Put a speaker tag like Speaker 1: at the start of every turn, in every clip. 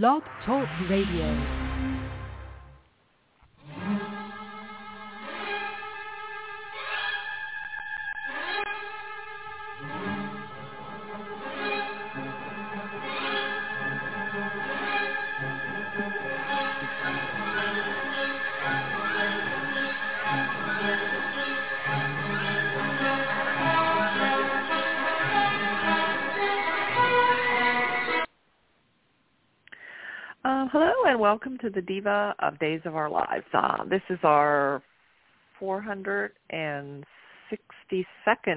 Speaker 1: Blog Talk Radio.
Speaker 2: Welcome to the Diva of Days of Our Lives. Uh, this is our 462nd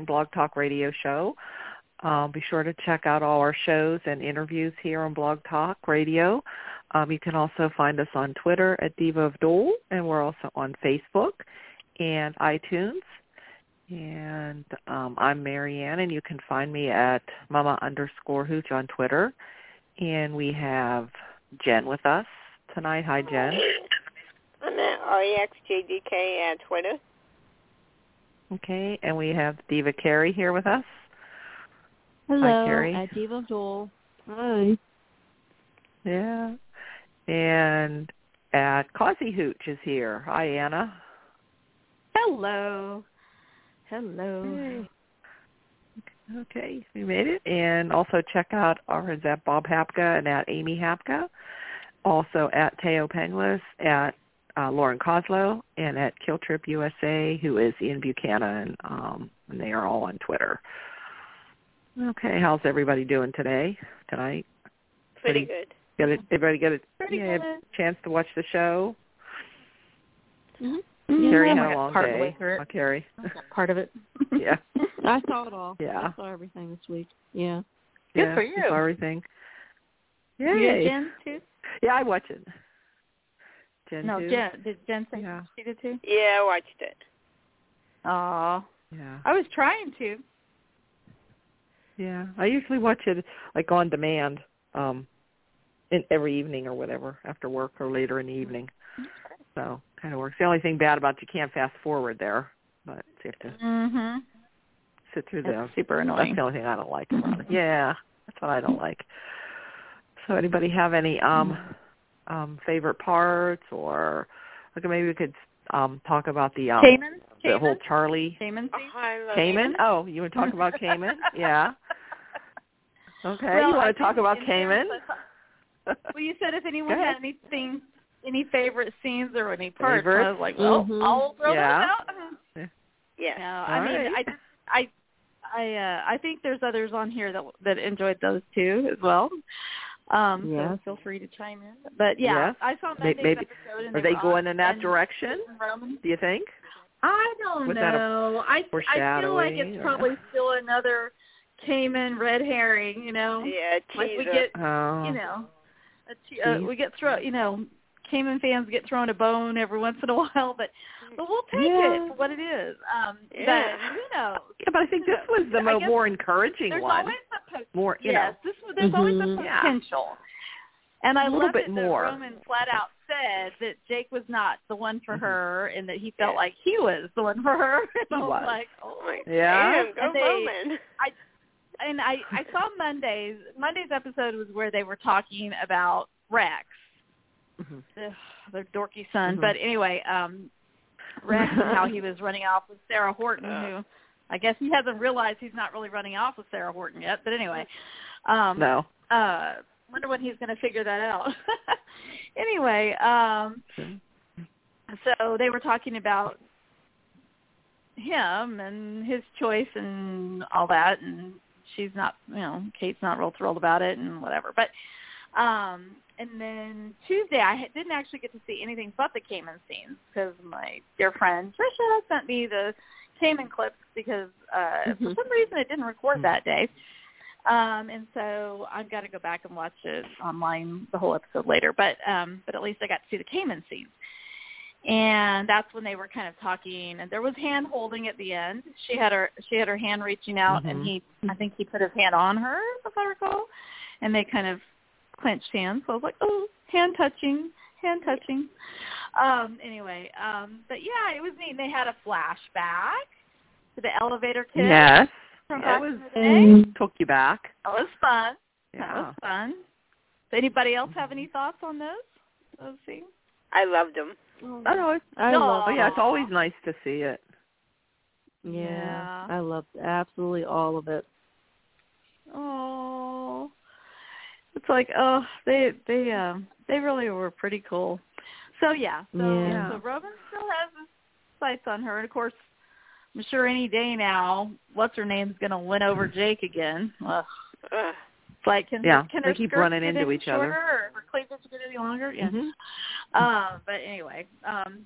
Speaker 2: Blog Talk Radio show. Uh, be sure to check out all our shows and interviews here on Blog Talk Radio. Um, you can also find us on Twitter at Diva of DOOL, and we're also on Facebook and iTunes. And um, I'm Marianne, and you can find me at Mama underscore Hooch on Twitter. And we have Jen with us tonight. Hi, Jen.
Speaker 3: I'm at REXJDK at Twitter.
Speaker 2: Okay, and we have Diva Carey here with us.
Speaker 4: Hello,
Speaker 2: Carrie.
Speaker 4: at Diva Joel. Hi.
Speaker 2: Yeah. And at Causey Hooch is here. Hi, Anna.
Speaker 4: Hello. Hello.
Speaker 2: Hey. Okay, we made it. And also check out ours at Bob Hapka and at Amy Hapka. Also at Thaao Penghlis, at uh, Lauren Koslow, and at Killtrip USA, who is Ian Buchanan. Um, and they are all on Twitter. Okay, how's everybody doing today, tonight?
Speaker 3: Pretty
Speaker 2: Pretty-
Speaker 3: good.
Speaker 2: Got it, everybody get a
Speaker 4: Pretty
Speaker 2: yeah,
Speaker 4: good.
Speaker 2: chance to watch the show?
Speaker 4: Mm-hmm.
Speaker 2: Carrie had a long
Speaker 4: part
Speaker 2: day.
Speaker 4: way.
Speaker 2: Oh, Carrie.
Speaker 4: Part of it.
Speaker 2: Yeah.
Speaker 4: I saw it all.
Speaker 2: Yeah.
Speaker 4: I saw everything this week. Yeah.
Speaker 2: yeah,
Speaker 4: Good for
Speaker 2: you
Speaker 4: you.
Speaker 2: saw everything.
Speaker 4: You and Jen too?
Speaker 2: Yeah, I watch it. Jen
Speaker 4: no,
Speaker 2: too?
Speaker 4: Jen. Did Jen say
Speaker 2: Yeah.
Speaker 4: she did too?
Speaker 3: Yeah, I watched it.
Speaker 4: Aw.
Speaker 2: Yeah.
Speaker 4: I was trying to.
Speaker 2: Yeah. I usually watch it like on demand, um in every evening or whatever, after work or later in the evening. So kind of works. The only thing bad about it, you can't fast forward there, but you have to
Speaker 4: Mm-hmm.
Speaker 2: sit through the
Speaker 4: super annoying.
Speaker 2: That's the only thing I don't like about it. Yeah, that's what I don't like. So anybody have any um um favorite parts or okay maybe we could um talk about the um
Speaker 4: Kaman?
Speaker 2: the whole Charlie
Speaker 4: Kaman
Speaker 3: Oh,
Speaker 4: scene?
Speaker 3: I love Kaman?
Speaker 2: Oh, you want to talk about Kaman? Yeah. Okay.
Speaker 4: Well,
Speaker 2: you want to talk about Kaman?
Speaker 4: fairness, Well, you said if anyone had anything, any favorite scenes or any parts, and I was like, well,
Speaker 2: Mhm.
Speaker 4: I'll throw
Speaker 2: Yeah.
Speaker 4: those out.
Speaker 3: Yeah.
Speaker 4: No, I
Speaker 2: All
Speaker 4: mean,
Speaker 2: right.
Speaker 4: I just, I, I, uh, I think there's others on here that that enjoyed those too as well. Um,
Speaker 2: Yeah.
Speaker 4: so feel free to chime in. But yeah,
Speaker 2: Yes.
Speaker 4: I saw
Speaker 2: May-
Speaker 4: Monday's
Speaker 2: maybe-
Speaker 4: episode. And
Speaker 2: Are they
Speaker 4: were
Speaker 2: going in that direction? Do you think?
Speaker 4: I don't
Speaker 2: Was
Speaker 4: know. I I feel like
Speaker 2: foreshadowing
Speaker 4: it's
Speaker 2: or-
Speaker 4: probably still another Kaman red herring. You know,
Speaker 3: Yeah,
Speaker 4: like we get
Speaker 2: Oh.
Speaker 4: you know, a t- uh, we get throw, you know, Kaman fans get thrown a bone every once in a while, but but we'll take
Speaker 2: Yeah.
Speaker 4: it for what it is. Um,
Speaker 3: Yeah.
Speaker 4: but who knows?
Speaker 2: Yeah, but I think this was the
Speaker 4: I
Speaker 2: mo- more encouraging
Speaker 4: There's
Speaker 2: one.
Speaker 4: always the po-
Speaker 2: More, you
Speaker 4: yes,
Speaker 2: know.
Speaker 4: this there's always a
Speaker 2: Mhm. Yeah.
Speaker 4: potential. And I
Speaker 2: A little
Speaker 4: love
Speaker 2: bit
Speaker 4: it
Speaker 2: more.
Speaker 4: that Roman flat out said that Jake was not the one for
Speaker 2: Mhm.
Speaker 4: her, and that he felt
Speaker 3: Yeah.
Speaker 4: like he was the one for her. And
Speaker 2: He
Speaker 4: I was,
Speaker 2: was.
Speaker 4: like, oh
Speaker 3: Like,
Speaker 2: Yeah.
Speaker 3: Damn, go
Speaker 4: And they-
Speaker 3: Roman.
Speaker 4: and I I saw Monday's Monday's episode was where they were talking about Rex,
Speaker 2: Mhm.
Speaker 4: the, their dorky son.
Speaker 2: Mhm.
Speaker 4: But anyway, um Rex and how he was running off with Sarah Horton, who I guess he hasn't realized he's not really running off with Sarah Horton yet. But anyway, um
Speaker 2: No.
Speaker 4: uh wonder when he's going to figure that out. anyway, um so they were talking about him and his choice and all that and she's not you know kate's not real thrilled about it and whatever but um and then tuesday i didn't actually get to see anything but the Kaman scenes because my dear friend trisha sent me the Kaman clips because uh for
Speaker 2: Mhm.
Speaker 4: some reason it didn't record that day um and so i've got to go back and watch it online the whole episode later but um but at least i got to see the Kaman scenes and that's when they were kind of talking and there was hand holding at the end. She had her she had her hand reaching out and
Speaker 2: Mhm.
Speaker 4: he i think he put his hand on her if i recall and they kind of clenched hands. So i was like oh hand touching hand touching. Um anyway um but yeah it was neat. They had a flashback to the elevator kiss
Speaker 2: Yes.
Speaker 4: From
Speaker 2: That
Speaker 4: back
Speaker 2: was
Speaker 4: in
Speaker 2: took you back.
Speaker 4: that was fun that
Speaker 2: Yeah.
Speaker 4: was fun Does Anybody else have any thoughts on those? Those scenes?
Speaker 3: I loved them.
Speaker 2: I know. It's,
Speaker 1: I
Speaker 4: No.
Speaker 1: love
Speaker 2: oh yeah, it's always nice to see it.
Speaker 1: Yeah,
Speaker 4: Yeah.
Speaker 1: I loved absolutely all of it.
Speaker 4: Oh, it's like oh they they um they really were pretty cool. So yeah, so
Speaker 1: Yeah.
Speaker 4: so Roman still has his sights on her, and of course, I'm sure any day now, what's her name's gonna win over Jake again. Ugh.
Speaker 3: Ugh.
Speaker 4: It's like can
Speaker 2: Yeah,
Speaker 4: can
Speaker 2: they keep running into each other.
Speaker 4: Or her cleavage get any longer? Yeah.
Speaker 2: Mhm.
Speaker 4: Um, but anyway, um,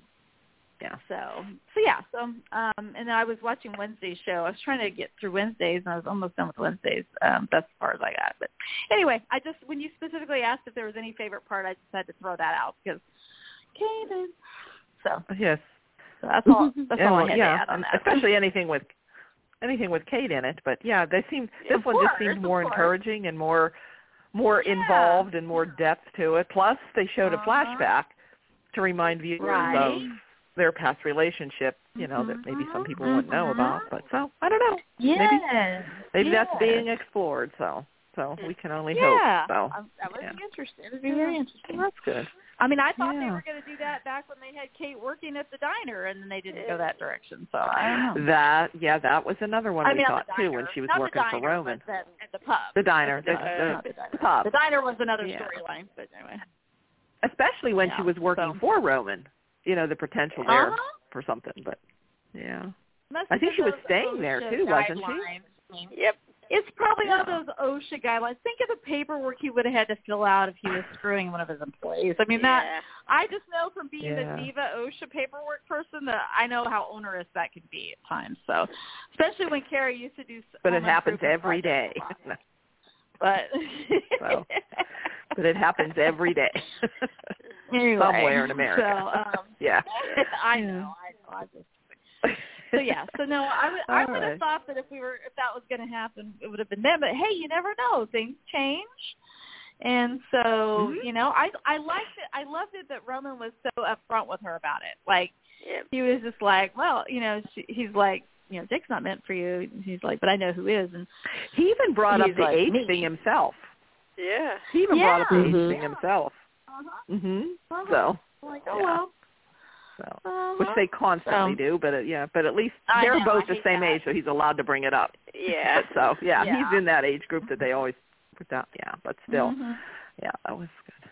Speaker 2: Yeah.
Speaker 4: so so yeah, so um and then I was watching Wednesday's show. I was trying to get through Wednesdays and I was almost done with Wednesdays. Um that's as far as I got. But anyway, I just when you specifically asked if there was any favorite part, I just had to throw that out because Kaden. So,
Speaker 2: Yes.
Speaker 4: So that's all that's
Speaker 2: yeah,
Speaker 4: all I had
Speaker 2: yeah,
Speaker 4: to add on that.
Speaker 2: especially anything with anything with Kate in it. But yeah, they seem this
Speaker 4: Of
Speaker 2: one just
Speaker 4: course,
Speaker 2: seemed more
Speaker 4: course.
Speaker 2: encouraging and more more
Speaker 4: Yeah.
Speaker 2: involved and more depth to it. Plus, they showed
Speaker 4: Uh-huh.
Speaker 2: a flashback to remind viewers
Speaker 4: Right.
Speaker 2: of their past relationship. You know that maybe some people wouldn't know
Speaker 4: Mhm.
Speaker 2: about. But so I don't know.
Speaker 4: yes.
Speaker 2: Maybe that's
Speaker 4: yes.
Speaker 2: being explored. So so we can only
Speaker 4: yeah.
Speaker 2: hope. So
Speaker 4: I, I would
Speaker 2: yeah.
Speaker 4: be interested. It would be very interesting.
Speaker 2: that's good.
Speaker 4: I mean, I thought they were going to do that back when they had Kate working at the diner, and then they didn't go that direction. So I don't know.
Speaker 2: That yeah, that was another one
Speaker 4: I
Speaker 2: we
Speaker 4: mean,
Speaker 2: thought too when she was
Speaker 4: not
Speaker 2: working
Speaker 4: diner,
Speaker 2: for Roman.
Speaker 4: But the, at the pub.
Speaker 2: The diner,
Speaker 4: The,
Speaker 2: the,
Speaker 4: diner,
Speaker 2: the,
Speaker 4: not the
Speaker 2: pub.
Speaker 4: The diner was another
Speaker 2: Yeah.
Speaker 4: storyline, but anyway.
Speaker 2: especially when she was working
Speaker 4: so.
Speaker 2: for Roman. You know, the potential there
Speaker 4: Uh-huh.
Speaker 2: for something, but yeah.
Speaker 4: That's
Speaker 2: I think she was staying there, too, wasn't she?
Speaker 3: Yep.
Speaker 4: It's probably one of those OSHA guidelines. Think of the paperwork he would have had to fill out if he was screwing one of his employees. I mean, that. I just know from being
Speaker 2: Yeah.
Speaker 4: the diva OSHA paperwork person that I know how onerous that can be at times. So, especially when Carrie used to do. s-
Speaker 2: But it happens every day.
Speaker 4: projects a lot. But
Speaker 2: So, but it happens every day.
Speaker 4: anyway,
Speaker 2: Somewhere in America.
Speaker 4: So, um,
Speaker 2: yeah.
Speaker 4: I know. I know. I just. So yeah. So no, I would. I would have thought that if we were, if that was going to happen, it would have been them. But hey, you never know. Things change. And so,
Speaker 2: Mhm.
Speaker 4: you know, I I liked it. I loved it that Roman was so upfront with her about it. Like
Speaker 3: Yep.
Speaker 4: he was just like, well, you know, she, he's like, you know, Dick's not meant for you. He's like, but I know who is. And
Speaker 2: He even brought up the
Speaker 4: like
Speaker 2: age thing himself.
Speaker 3: Yeah.
Speaker 2: He even brought up the age
Speaker 1: Yeah.
Speaker 2: thing himself.
Speaker 4: uh-huh.
Speaker 2: Mhm.
Speaker 4: Uh-huh.
Speaker 2: So,
Speaker 4: I'm like, oh
Speaker 2: Yeah.
Speaker 4: well.
Speaker 2: So
Speaker 4: Uh-huh.
Speaker 2: which they constantly
Speaker 4: So-
Speaker 2: do, but uh, yeah, but at least
Speaker 4: I
Speaker 2: they're
Speaker 4: know,
Speaker 2: both
Speaker 4: I
Speaker 2: the same
Speaker 4: that.
Speaker 2: age, so he's allowed to bring it up.
Speaker 3: Yeah.
Speaker 2: But so yeah,
Speaker 4: Yeah.
Speaker 2: he's in that age group that they always put that. Yeah, but still,
Speaker 4: Mhm.
Speaker 2: yeah, that was good.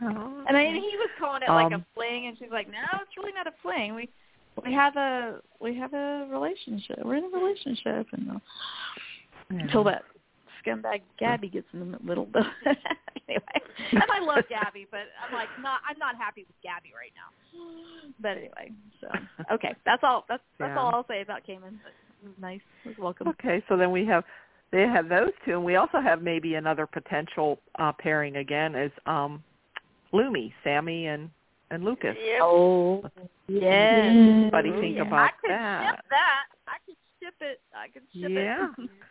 Speaker 2: Oh,
Speaker 4: And I mean, he was calling it like a
Speaker 2: Um,
Speaker 4: fling, and she's like, "No, it's really not a fling. We we have a we have a relationship. We're in a relationship." And uh,
Speaker 2: yeah.
Speaker 4: until that scumbag Gabi gets in the middle. But anyway, and I love Gabi, but I'm like not I'm not happy with Gabi right now. But anyway, so okay, that's all. That's that's
Speaker 2: Yeah.
Speaker 4: all I'll say about Kaman. But it was nice. It was welcome.
Speaker 2: Okay, so then we have they have those two, and we also have maybe another potential uh pairing again is um Lumi, Sami and and Lucas.
Speaker 3: Yep.
Speaker 4: Oh yes.
Speaker 2: What do you think
Speaker 4: Yeah.
Speaker 2: about
Speaker 4: I could
Speaker 2: that?
Speaker 4: ship that. I could ship it. I could ship
Speaker 2: Yeah.
Speaker 4: it.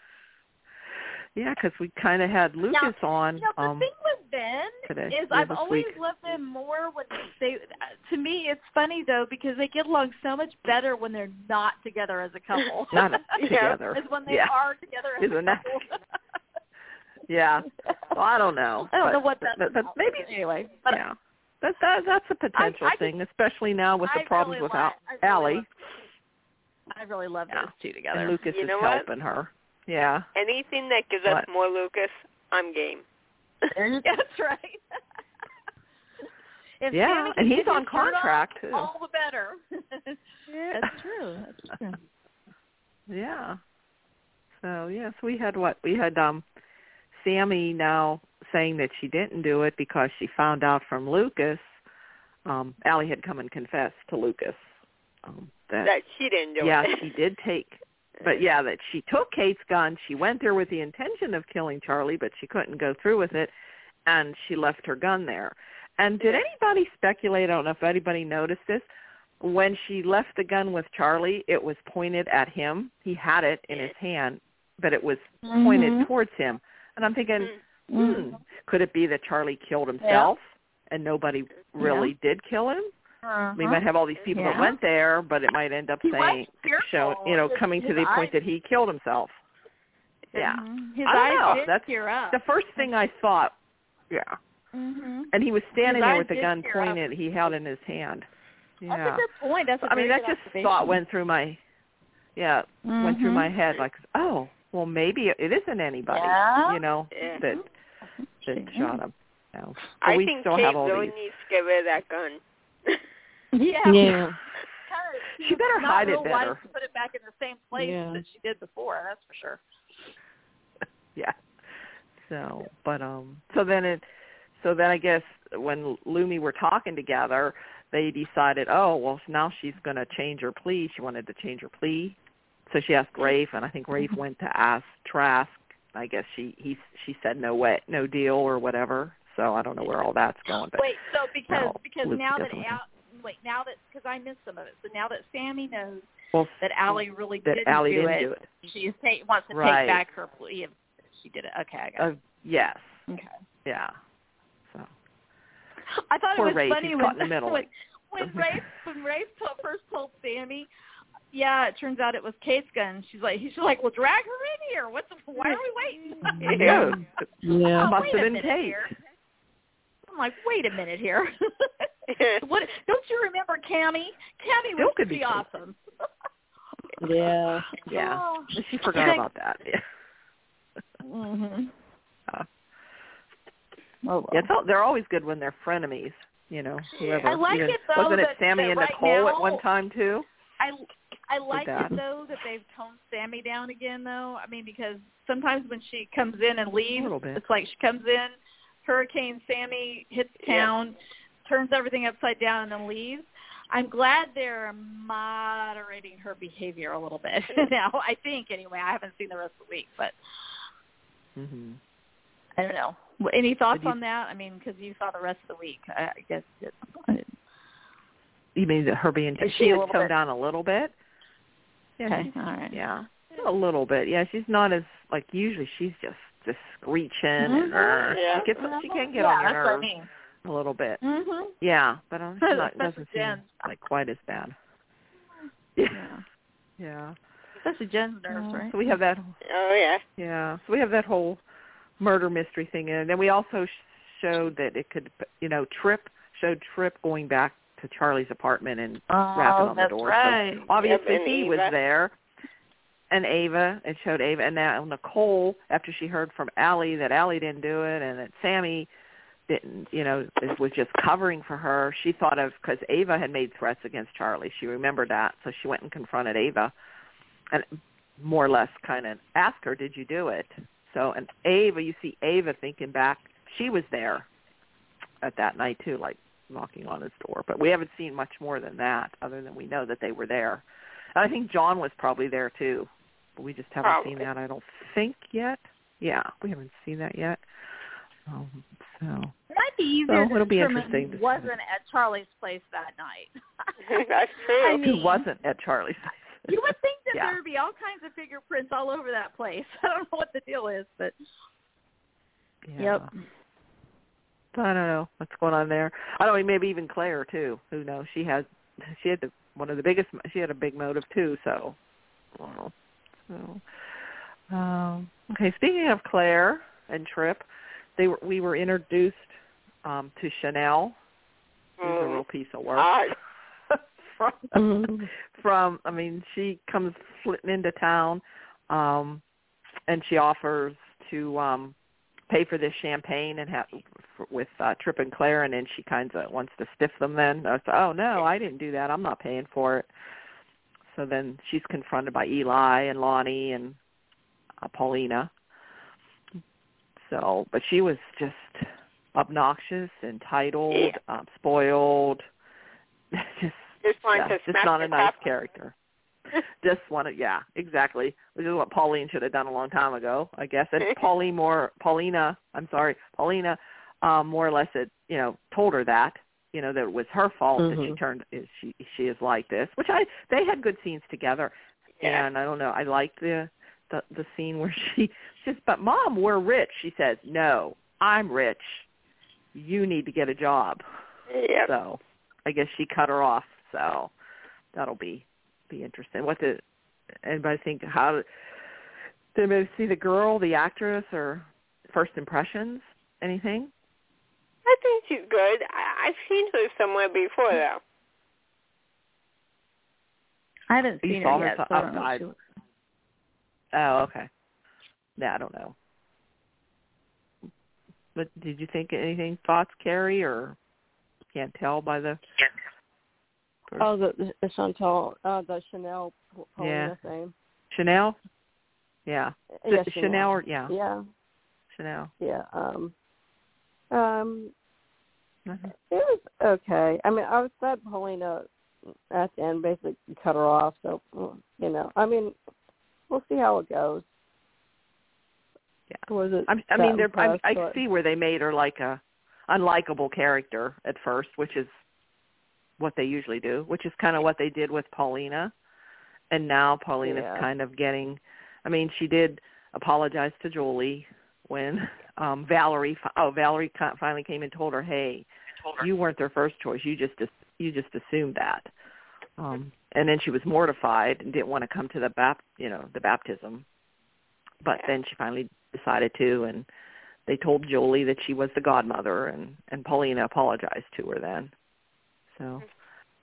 Speaker 2: Yeah, because we kind of had Lucas on
Speaker 4: You know, the
Speaker 2: um
Speaker 4: thing with Ben
Speaker 2: today
Speaker 4: is I've always
Speaker 2: week.
Speaker 4: loved them more when they. To me, it's funny though because they get along so much better when they're not together as a couple.
Speaker 2: Not
Speaker 3: Yeah.
Speaker 2: together.
Speaker 4: As when they
Speaker 2: yeah.
Speaker 4: are together as
Speaker 2: Isn't
Speaker 4: a
Speaker 2: that-
Speaker 4: couple.
Speaker 2: Yeah. Well, I don't know.
Speaker 4: I don't
Speaker 2: but,
Speaker 4: know what that's
Speaker 2: but, but maybe
Speaker 4: anyway. But
Speaker 2: yeah. That, that that's a potential
Speaker 4: I just-
Speaker 2: thing, especially now with the
Speaker 4: I
Speaker 2: problems
Speaker 4: really
Speaker 2: with
Speaker 4: like-
Speaker 2: Al-
Speaker 4: I really
Speaker 2: Allie
Speaker 4: love- I really love
Speaker 2: Yeah.
Speaker 4: those two together.
Speaker 2: and Lucas
Speaker 3: You
Speaker 2: is
Speaker 3: know what?
Speaker 2: helping her. Yeah.
Speaker 3: Anything that gives us more Lucas, I'm game.
Speaker 4: That's right. if
Speaker 2: Yeah,
Speaker 4: Sami
Speaker 2: and he's on contract,
Speaker 4: off,
Speaker 2: too.
Speaker 4: All the better.
Speaker 2: Yeah.
Speaker 4: That's true. That's true.
Speaker 2: Yeah. So yes, we had what we had um Sami now saying that she didn't do it because she found out from Lucas. Um, Allie had come and confessed to Lucas um, that,
Speaker 3: that she didn't do
Speaker 2: yeah
Speaker 3: it.
Speaker 2: Yeah, she did take, but yeah that she took Kate's gun. She went there with the intention of killing Charlie, but she couldn't go through with it, and she left her gun there. And did anybody speculate? I don't know if anybody noticed this. When she left the gun with Charlie, it was pointed at him. He had it in his hand, but it was pointed
Speaker 4: Mhm.
Speaker 2: towards him. And I'm thinking,
Speaker 3: Mm.
Speaker 2: hmm, could it be that Charlie killed himself and nobody really did kill him?
Speaker 4: Uh-huh.
Speaker 2: We might have all these people that went there, but it might end up
Speaker 4: He was
Speaker 2: saying, show, you know,
Speaker 4: His-
Speaker 2: coming to
Speaker 4: his
Speaker 2: the point that he killed himself. Yeah.
Speaker 4: Mhm. His
Speaker 2: I don't
Speaker 4: eyes
Speaker 2: know.
Speaker 4: did
Speaker 2: That's
Speaker 4: tear up.
Speaker 2: The first thing I thought, yeah,
Speaker 4: Mhm.
Speaker 2: And he was standing
Speaker 4: Because I
Speaker 2: there with the gun
Speaker 4: hear
Speaker 2: pointed. He held in his hand.
Speaker 4: That's
Speaker 2: Yeah.
Speaker 4: a good point. That's a
Speaker 2: I mean,
Speaker 4: very
Speaker 2: that just thought went through my, yeah, went through
Speaker 4: Mhm.
Speaker 2: my head like, oh, well, maybe it isn't anybody,
Speaker 4: Yeah.
Speaker 2: you know,
Speaker 3: Yeah.
Speaker 2: that that shot him. So,
Speaker 3: I
Speaker 2: we
Speaker 3: think
Speaker 2: still
Speaker 3: Kate
Speaker 2: have all
Speaker 3: really
Speaker 2: these.
Speaker 3: needs to get rid of that gun.
Speaker 4: Yeah.
Speaker 1: Yeah.
Speaker 4: Kind of,
Speaker 2: She better
Speaker 4: not
Speaker 2: hide it
Speaker 4: real wise
Speaker 2: better.
Speaker 4: to Put it back in the same place
Speaker 1: Yeah.
Speaker 4: that she did before. That's for sure.
Speaker 2: yeah. So, but um, so then it, so then I guess when Lumi were talking together, they decided, oh, well, now she's going to change her plea. She wanted to change her plea, so she asked Rafe, and I think Rafe went to ask Trask. I guess she he she said no way, no deal or whatever. So I don't know where all that's going. But
Speaker 4: Wait, so because
Speaker 2: No,
Speaker 4: because
Speaker 2: Luke
Speaker 4: now that. Al, wait now that because I missed some of it. So now that Sami knows
Speaker 2: well,
Speaker 4: that Allie really
Speaker 2: that
Speaker 4: didn't,
Speaker 2: Allie
Speaker 4: do,
Speaker 2: didn't
Speaker 4: it,
Speaker 2: do it.
Speaker 4: she is ta- wants to
Speaker 2: Right.
Speaker 4: take back her plea. Of, she did it. Okay, I got
Speaker 2: Uh,
Speaker 4: it.
Speaker 2: yes,
Speaker 4: Okay.
Speaker 2: yeah. So
Speaker 4: I thought
Speaker 2: Poor
Speaker 4: it was
Speaker 2: Rafe,
Speaker 4: funny
Speaker 2: he's
Speaker 4: when
Speaker 2: caught in the middle.
Speaker 4: when when Rafe when Rafe told, first told Sami, yeah, it turns out it was Kate's gun. She's like she's like, well, drag her in here. What's the, why are we waiting?
Speaker 3: Yeah.
Speaker 1: Yeah.
Speaker 4: Oh,
Speaker 2: must have been
Speaker 4: minute
Speaker 2: Kate.
Speaker 4: here. I'm like, wait a minute here. what? Don't you remember Cammy? Cammy was
Speaker 2: could be
Speaker 4: pretty awesome.
Speaker 1: Yeah.
Speaker 2: Yeah,
Speaker 4: Oh.
Speaker 2: she forgot about that. Yeah.
Speaker 4: Mhm.
Speaker 2: Uh,
Speaker 4: Oh, well.
Speaker 2: Yeah, all, they're always good when they're frenemies. You know, whoever.
Speaker 4: I like
Speaker 2: even,
Speaker 4: it, though,
Speaker 2: Wasn't it
Speaker 4: that-
Speaker 2: Sami
Speaker 4: that
Speaker 2: and
Speaker 4: right
Speaker 2: Nicole at one time too?
Speaker 4: I I like it though that they've toned Sami down again though. I mean because sometimes when she comes in and leaves, it's like she comes in, Hurricane Sami hits
Speaker 3: Yeah.
Speaker 4: town, turns everything upside down and then leaves. I'm glad they're moderating her behavior a little bit now. I think anyway. I haven't seen the rest of the week, but
Speaker 2: hmm
Speaker 4: I don't know. Any thoughts
Speaker 2: you-
Speaker 4: on that? I mean, because you saw the rest of the week. I, I guess it, I,
Speaker 2: You mean that her being she
Speaker 4: she
Speaker 2: has toned
Speaker 4: bit-
Speaker 2: down a little bit? Yeah,
Speaker 4: okay, all right.
Speaker 2: yeah, a little bit. Yeah, she's not as like usually. She's just just screeching and
Speaker 4: Mhm.
Speaker 2: uh,
Speaker 3: Yeah.
Speaker 2: she gets she can get
Speaker 4: yeah,
Speaker 2: on your
Speaker 4: what I
Speaker 2: nerves
Speaker 4: mean.
Speaker 2: a little bit.
Speaker 4: Mhm.
Speaker 2: Yeah, but um, it's not, it doesn't seem
Speaker 4: Jen.
Speaker 2: like quite as bad. Yeah,
Speaker 4: Yeah.
Speaker 2: yeah.
Speaker 4: Especially Jen's nerves,
Speaker 2: Uh,
Speaker 4: right?
Speaker 2: So we have that.
Speaker 3: oh yeah.
Speaker 2: Yeah, so we have that whole murder mystery thing, and then we also sh- showed that it could, you know, Tripp showed Tripp going back to Charlie's apartment and
Speaker 4: oh,
Speaker 2: rapping on the door.
Speaker 4: right.
Speaker 2: So obviously
Speaker 3: Yep, and
Speaker 2: he was there, and Ava. It showed Ava, and now Nicole, after she heard from Allie that Allie didn't do it, and that Sami didn't, you know, was just covering for her. She thought of because Ava had made threats against Charlie. She remembered that, so she went and confronted Ava, and more or less kind of asked her, "Did you do it?" So, and Ava, you see Ava thinking back, she was there at that night too, like knocking on his door. But we haven't seen much more than that, other than we know that they were there. And I think John was probably there too, but we just haven't seen that. I don't think yet. Yeah, we haven't seen that yet. Um, so
Speaker 4: it might be easier
Speaker 2: so it'll be interesting to
Speaker 4: who wasn't at Charlie's place that night.
Speaker 3: That's true.
Speaker 4: I
Speaker 2: who
Speaker 4: mean,
Speaker 2: wasn't at Charlie's? place?
Speaker 4: You would think that
Speaker 2: Yeah.
Speaker 4: there would be all kinds of fingerprints all over that place. I don't know what the deal is, but
Speaker 2: Yeah.
Speaker 4: yep.
Speaker 2: I don't know what's going on there. I don't know. Maybe even Claire too. Who knows? She has. She had the one of the biggest. She had a big motive too. So, I don't know. So, um, okay. Speaking of Claire and Tripp, they were. We were introduced um, to Chanel. Who's a real piece of work.
Speaker 3: Ah,
Speaker 2: from,
Speaker 1: Mhm.
Speaker 2: from. I mean, she comes flitting into town, um, and she offers to um pay for this champagne and have with uh, Tripp and Claire, and then she kind of wants to stiff them. Then I said, "Oh no, I didn't do that. I'm not paying for it." So then she's confronted by Eli and Lonnie and uh, Paulina. So, but she was just obnoxious, entitled,
Speaker 3: Yeah.
Speaker 2: um, spoiled. just
Speaker 3: just
Speaker 2: yeah,
Speaker 3: to
Speaker 2: just not a nice character. just wanted, yeah, exactly. Which is what Pauline should have done a long time ago, I guess. And Pauline more, Paulina, I'm sorry, Paulina, um, more or less, had, you know, told her that, you know, that it was her fault that she
Speaker 1: Mhm.
Speaker 2: turned, is she she is like this. Which I, they had good scenes together,
Speaker 3: Yeah.
Speaker 2: and I don't know, I liked the the the scene where she says, "But mom, we're rich." She says, "No, I'm rich. You need to get a job."
Speaker 3: Yep.
Speaker 2: So I guess she cut her off. So that'll be be interesting. What did anybody think? How did anybody see the girl, the actress, or first impressions? Anything?
Speaker 3: I think she's good. I, I've seen her somewhere before, though.
Speaker 4: I haven't seen
Speaker 2: saw
Speaker 4: her
Speaker 2: her
Speaker 4: yet.
Speaker 2: so-
Speaker 4: so I don't know
Speaker 2: I-
Speaker 4: if she looks-
Speaker 2: Oh, okay. Yeah, I don't know. But did you think anything thoughts, Carrie, or can't tell by the? Or-
Speaker 1: Oh, the, the Chantal, uh, the Chanel
Speaker 2: Yeah.
Speaker 1: Paulina thing.
Speaker 2: Chanel? Yeah.
Speaker 1: Yeah,
Speaker 2: Ch- Chanel or yeah.
Speaker 1: Yeah,
Speaker 2: Chanel.
Speaker 1: yeah. Um, um,
Speaker 2: Mhm.
Speaker 1: it was okay. I mean, I was glad Paulina at the end basically cut her off. So you know, I mean, we'll see how it goes.
Speaker 2: Yeah.
Speaker 1: Was it?
Speaker 2: I'm, I mean, they're, I,
Speaker 1: impressed,
Speaker 2: I
Speaker 1: but-
Speaker 2: see where they made her like a unlikable character at first, which is what they usually do, which is kind of what they did with Paulina. And now Paulina's
Speaker 1: Yeah.
Speaker 2: kind of getting. I mean, she did apologize to Julie when um Valerie. Oh, Valerie finally came and told her, "Hey, you weren't their first choice. You just you just assumed that." Um, and then she was mortified and didn't want to come to the bap, you know, the baptism. But
Speaker 3: Yeah.
Speaker 2: then she finally decided to, and they told Julie that she was the godmother, and and Paulina apologized to her then. So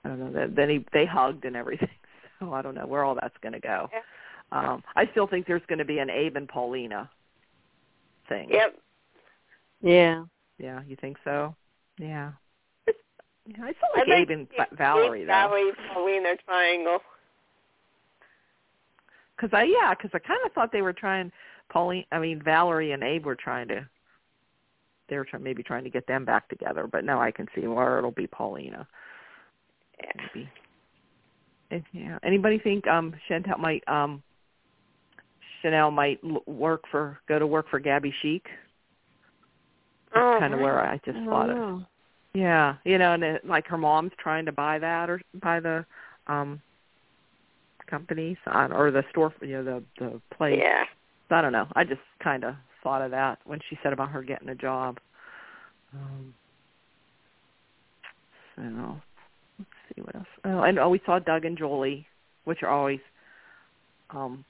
Speaker 2: I don't know. Then then he, they hugged and everything. So I don't know where all that's going to go.
Speaker 3: Yeah.
Speaker 2: Um, I still think there's going to be an Abe and Paulina thing.
Speaker 3: Yep.
Speaker 1: Yeah.
Speaker 2: Yeah, you think so? Yeah. Yeah, I still
Speaker 3: I
Speaker 2: like
Speaker 3: think
Speaker 2: Abe and
Speaker 3: it's
Speaker 2: Va- Valerie
Speaker 3: Abe,
Speaker 2: though.
Speaker 3: Valerie, Paulina triangle.
Speaker 2: Because I yeah, because I kind of thought they were trying Pauline. I mean Valerie and Abe were trying to. They were trying, maybe trying to get them back together, but now I can see where it'll be Paulina.
Speaker 3: Yeah.
Speaker 2: Maybe. And, yeah. Anybody think um Chantel might um Chanel might l- work for go to work for Gabi Chic? That's
Speaker 3: Oh,
Speaker 2: kind of where I just
Speaker 1: I
Speaker 2: thought
Speaker 1: don't
Speaker 2: of. Yeah, you know, and it, like her mom's trying to buy that or buy the um company so- or the store, you know, the the place.
Speaker 3: Yeah.
Speaker 2: I don't know. I just kind of thought of that when she said about her getting a job. Um, so let's see what else. Oh, and oh, we saw Doug and Julie, which are always. Um,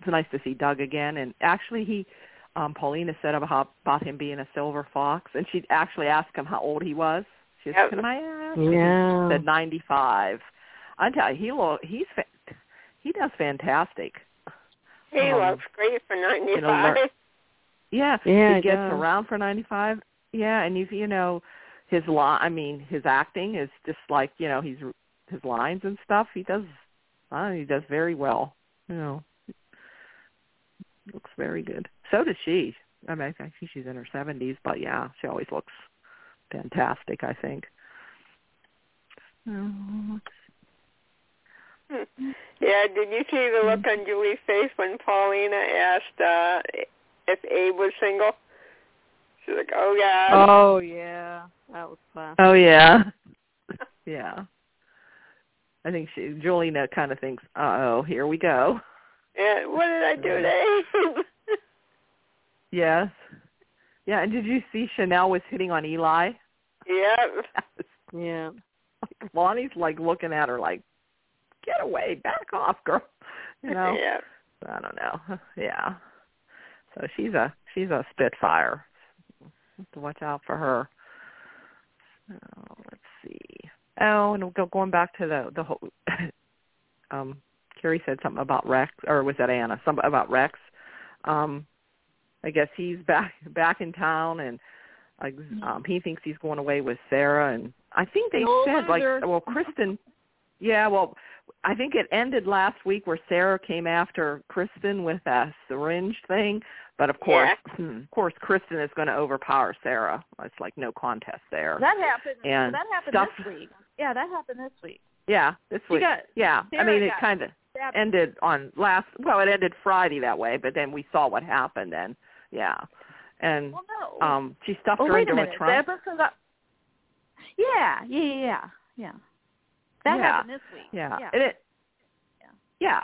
Speaker 2: it's nice to see Doug again, and actually he. Um, Paulina said about about him being a silver fox, and she actually asked him how old he was. She said,
Speaker 3: Yep.
Speaker 2: "Can I ask?" And
Speaker 1: Yeah.
Speaker 2: He said ninety-five. I tell you, he lo- he's fa- he does fantastic.
Speaker 3: He
Speaker 2: Um,
Speaker 3: looks great for ninety-five.
Speaker 2: you know, Yeah,
Speaker 1: Yeah,
Speaker 2: he
Speaker 1: he
Speaker 2: gets
Speaker 1: does.
Speaker 2: around for 95. Yeah, and you you know, his li I mean, his acting is just like, you know, he's his lines and stuff. He does uh, he does very well. You know. Looks very good. So does she. I mean, I think she's in her 70s, but yeah, she always looks fantastic, I think. Uh,
Speaker 3: Hmm. Yeah, did you see the look on Julie's face when Paulina asked uh if Abe was single? She's like, Oh yeah.
Speaker 1: Oh yeah, that was fun.
Speaker 2: Oh yeah. yeah. I think she Julina kind of thinks, "Uh oh, here we go."
Speaker 3: Yeah, what did I do to Abe?
Speaker 2: Yes. Yeah, and did you see Chanel was hitting on Eli?
Speaker 3: yep.
Speaker 1: Yeah.
Speaker 2: like Lonnie's like looking at her like, "Get away, back off, girl." You know.
Speaker 3: Yeah.
Speaker 2: I don't know. Yeah. So she's a she's a spitfire. Have to watch out for her. Oh, let's see. Oh, and we'll go going back to the the whole. um, Carrie said something about Rex, or was that Anna? Something about Rex. Um, I guess he's back back in town, and um, he thinks he's going away with Sarah, and I think they
Speaker 4: No
Speaker 2: said like, well, Kristen. Yeah, well, I think it ended last week where Sarah came after Kristen with that syringe thing, but of course, hmm, of course, Kristen is going to overpower Sarah. It's like no contest there.
Speaker 4: That happened.
Speaker 2: And
Speaker 4: that happened
Speaker 2: stuff-
Speaker 4: this week. Yeah, that happened this week.
Speaker 2: yeah, this
Speaker 4: She
Speaker 2: week.
Speaker 4: got
Speaker 2: yeah, I mean, it kind of. Ended on last. Well, it ended Friday that way, but then we saw what happened. And yeah, and
Speaker 4: Well, no.
Speaker 2: um, she stuffed
Speaker 4: well,
Speaker 2: her into
Speaker 4: a
Speaker 2: a
Speaker 4: minute.
Speaker 2: trunk.
Speaker 4: Deborah forgot. Yeah, yeah, yeah, yeah, yeah. That
Speaker 2: Yeah.
Speaker 4: happened this week.
Speaker 2: Yeah.
Speaker 4: yeah.
Speaker 2: And it
Speaker 4: Yeah.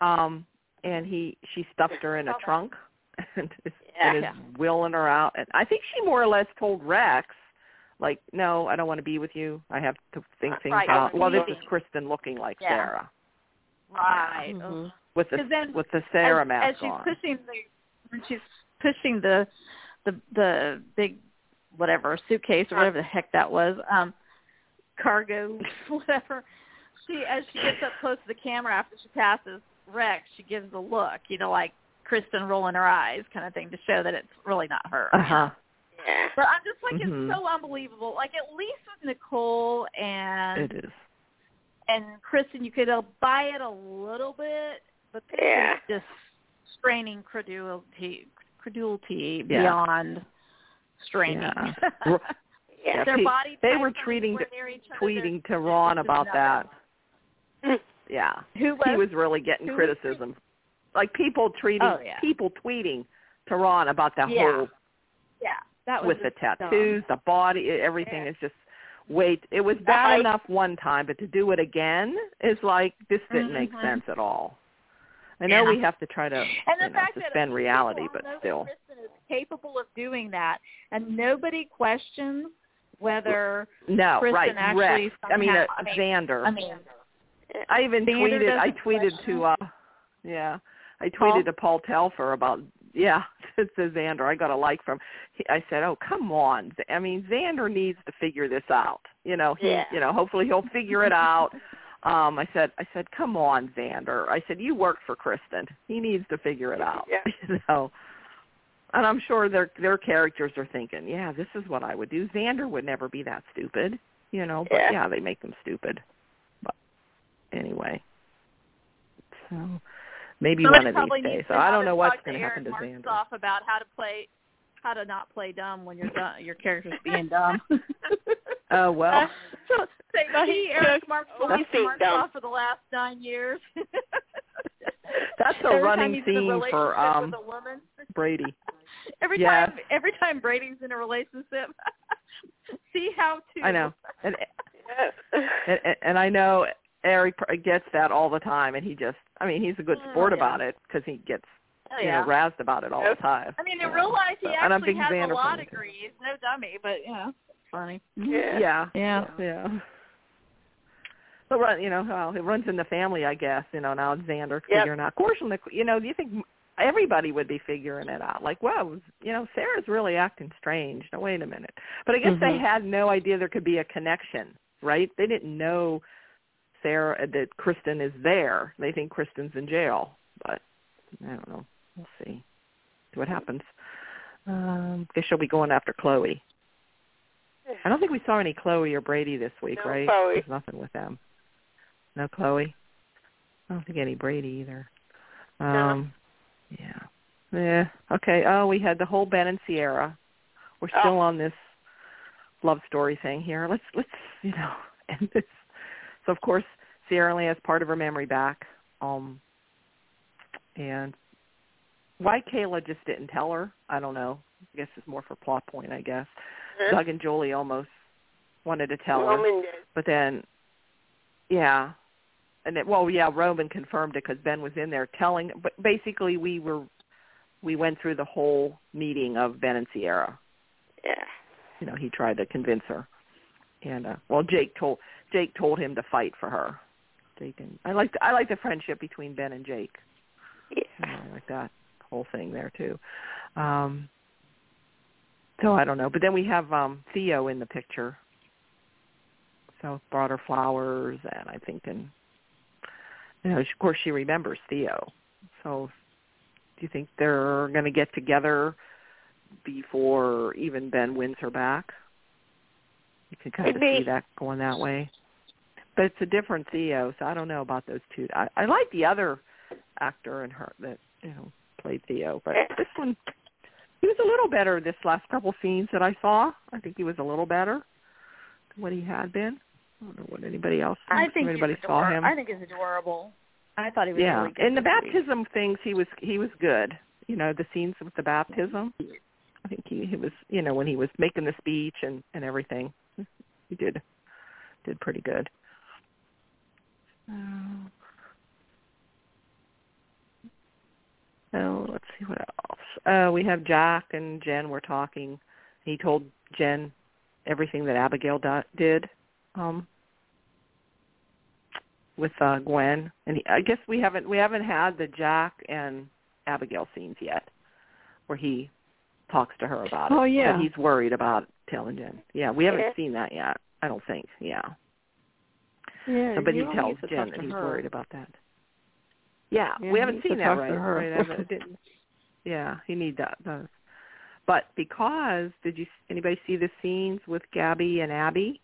Speaker 2: Yeah. Um and he she stuffed her in a trunk and is,
Speaker 3: Yeah.
Speaker 2: and is wheeling her out and I think she more or less told Rex like, No, I don't want to be with you. I have to think things
Speaker 4: Right.
Speaker 2: out. Well this is Kristen looking like
Speaker 4: Yeah.
Speaker 2: Sarah.
Speaker 4: Right.
Speaker 1: Mhm.
Speaker 2: With the
Speaker 4: then
Speaker 2: with the Sarah
Speaker 4: as,
Speaker 2: mask
Speaker 4: as she's
Speaker 2: on.
Speaker 4: pushing the when she's pushing the the the big whatever suitcase or whatever the heck that was, um, cargo, whatever. She as she gets up close to the camera after she passes Rex, she gives a look, you know, like Kristen rolling her eyes kind of thing to show that it's really not her.
Speaker 2: Uh huh.
Speaker 4: But I'm just like
Speaker 2: Mhm.
Speaker 4: it's so unbelievable. Like at least with Nicole and
Speaker 2: It is.
Speaker 4: And Kristen, you could uh, buy it a little bit, but this
Speaker 3: Yeah.
Speaker 4: is just straining credulity, credulity
Speaker 2: Yeah.
Speaker 4: beyond straining.
Speaker 2: Yeah.
Speaker 3: Yeah.
Speaker 2: Yeah,
Speaker 4: Their
Speaker 2: pe-
Speaker 4: body
Speaker 2: they were
Speaker 4: I mean,
Speaker 2: treating
Speaker 4: were near each other.
Speaker 2: tweeting to Ron about that. Yeah.
Speaker 4: Who was?
Speaker 2: He was really getting
Speaker 4: who was
Speaker 2: criticism. Like people treating
Speaker 4: Oh, yeah.
Speaker 2: people tweeting to Ron about the
Speaker 4: Yeah.
Speaker 2: whole
Speaker 4: yeah, that was
Speaker 2: with the
Speaker 4: just dumb.
Speaker 2: tattoos, the body, everything
Speaker 4: Yeah.
Speaker 2: is just wait. It was bad
Speaker 3: I-
Speaker 2: enough one time, but to do it again is like this didn't make
Speaker 4: Mhm.
Speaker 2: sense at all. I know
Speaker 4: Yeah.
Speaker 2: we have to try to
Speaker 4: And the
Speaker 2: know,
Speaker 4: fact
Speaker 2: suspend reality, but
Speaker 4: know
Speaker 2: still.
Speaker 4: Kristen is capable of doing that, and nobody questions whether.
Speaker 2: No,
Speaker 4: Kristen
Speaker 2: right.
Speaker 4: actually
Speaker 2: Rex. I mean, uh,
Speaker 4: I mean,
Speaker 2: Xander.
Speaker 4: I mean,
Speaker 2: I even
Speaker 4: Xander
Speaker 2: tweeted. I tweeted
Speaker 4: question
Speaker 2: to. uh Yeah, I tweeted
Speaker 4: Paul?
Speaker 2: to Paul Telfer about. Yeah, it says Xander. I got a like from. He, I said, "Oh, come on! I mean, Xander needs to figure this out. You know, he.
Speaker 3: Yeah.
Speaker 2: You know, hopefully he'll figure it out." Um, I said, I said, come on, Xander. I said, you work for Kristen. He needs to figure it out.
Speaker 3: Yeah.
Speaker 2: You know, and I'm sure their their characters are thinking, yeah, this is what I would do. Xander would never be that stupid. You know, but
Speaker 3: Yeah.
Speaker 2: yeah, they make them stupid. But anyway, so maybe one of these days. So I don't know what's going to happen to Xander.
Speaker 4: Martsolf about how to play, how to not play dumb when you're dumb, your character's being dumb.
Speaker 2: Oh well,
Speaker 4: so, say
Speaker 3: No,
Speaker 4: he Eric Marks
Speaker 3: always
Speaker 4: Martsolf
Speaker 3: dumb.
Speaker 4: for the last nine years.
Speaker 2: That's a
Speaker 4: Every
Speaker 2: running
Speaker 4: he's in a
Speaker 2: theme for, um,
Speaker 4: with a woman.
Speaker 2: Brady.
Speaker 4: Every
Speaker 2: Yes.
Speaker 4: time, every time Brady's in a relationship, see how to.
Speaker 2: I know, and
Speaker 3: Yeah.
Speaker 2: and, and- and I know Eric gets that all the time, and he just, I mean, he's a good
Speaker 4: Oh,
Speaker 2: sport
Speaker 4: yeah.
Speaker 2: about it because he gets,
Speaker 4: Oh,
Speaker 2: you know, razzed about it all the time.
Speaker 4: I mean, in real life, he
Speaker 2: So, and I'm
Speaker 4: actually has
Speaker 2: Xander
Speaker 4: a lot of
Speaker 2: too.
Speaker 4: degree. He's no dummy, but yeah, it's funny.
Speaker 3: Yeah.
Speaker 2: Yeah,
Speaker 4: Yeah.
Speaker 2: yeah. So run, you know, well, it runs in the family, I guess. You know, now Xander
Speaker 3: Yep.
Speaker 2: figuring out. Of course, you know, do you think everybody would be figuring it out? Like, well, you know, Sarah's really acting strange. Now, wait a minute. But I guess they
Speaker 4: Mhm.
Speaker 2: had no idea there could be a connection, right? They didn't know Sarah that Kristen is there. They think Kristen's in jail, but I don't know. We'll see. See what happens. Um, guess she'll be going after Chloe. I don't think we saw any Chloe or Brady this week,
Speaker 3: No
Speaker 2: right?
Speaker 3: Chloe.
Speaker 2: There's nothing with them. No Chloe. I don't think any Brady either. Um yeah. Yeah. Okay. Oh, we had the whole Ben and Ciera. We're
Speaker 3: Oh.
Speaker 2: still on this love story thing here. Let's let's you know end this. So of course Ciera only has part of her memory back. Um and why Kayla just didn't tell her, I don't know. I guess it's more for plot point, I guess.
Speaker 3: Huh?
Speaker 2: Doug and Julie almost wanted to tell her,
Speaker 3: did.
Speaker 2: but then, yeah, and then, well, yeah, Roman confirmed it because Ben was in there telling. But basically, we were we went through the whole meeting of Ben and Ciera.
Speaker 3: Yeah.
Speaker 2: You know, he tried to convince her, and uh, well, Jake told Jake told him to fight for her. Jake and I like I like the friendship between Ben and Jake.
Speaker 3: Yeah.
Speaker 2: You know, I like that whole thing there too. Um, so I don't know, but then we have um Theo in the picture. So brought her flowers, and I think, and you know, of course, she remembers Theo. So, do you think they're going to get together before even Ben wins her back? You can kind of
Speaker 3: Maybe.
Speaker 2: see that going that way. But it's a different Theo, so I don't know about those two. I, I like the other actor and her that you know played Theo, but this one he was a little better this last couple scenes that I saw. I think he was a little better than what he had been. I don't know what anybody else.
Speaker 4: I think
Speaker 2: anybody saw him.
Speaker 4: I think he's adorable. I thought he was
Speaker 2: yeah,
Speaker 4: really good.
Speaker 2: in the
Speaker 4: this week.
Speaker 2: baptism things, he was he was good. You know, the scenes with the baptism. I think he, he was, you know, when he was making the speech and and everything, he did did pretty good. Uh, Oh, let's see what else. Uh, we have Jack and Jen were talking. He told Jen everything that Abigail do- did um, with uh, Gwen, and he, I guess we haven't we haven't had the Jack and Abigail scenes yet, where he talks to her about it.
Speaker 1: Oh, yeah.
Speaker 2: But he's worried about telling Jen. Yeah, we haven't
Speaker 3: Yeah.
Speaker 2: seen that yet. I don't think. Yeah.
Speaker 1: Yeah,
Speaker 2: So, but he tells
Speaker 1: to
Speaker 2: Jen
Speaker 1: talk
Speaker 2: that he's
Speaker 1: her.
Speaker 2: worried about that. Yeah,
Speaker 1: Yeah,
Speaker 2: we haven't seen that
Speaker 1: talk
Speaker 2: right.
Speaker 1: her.
Speaker 2: right? I haven't- didn't- yeah, he need that. Does. But because did you anybody see the scenes with Gabi and Abby?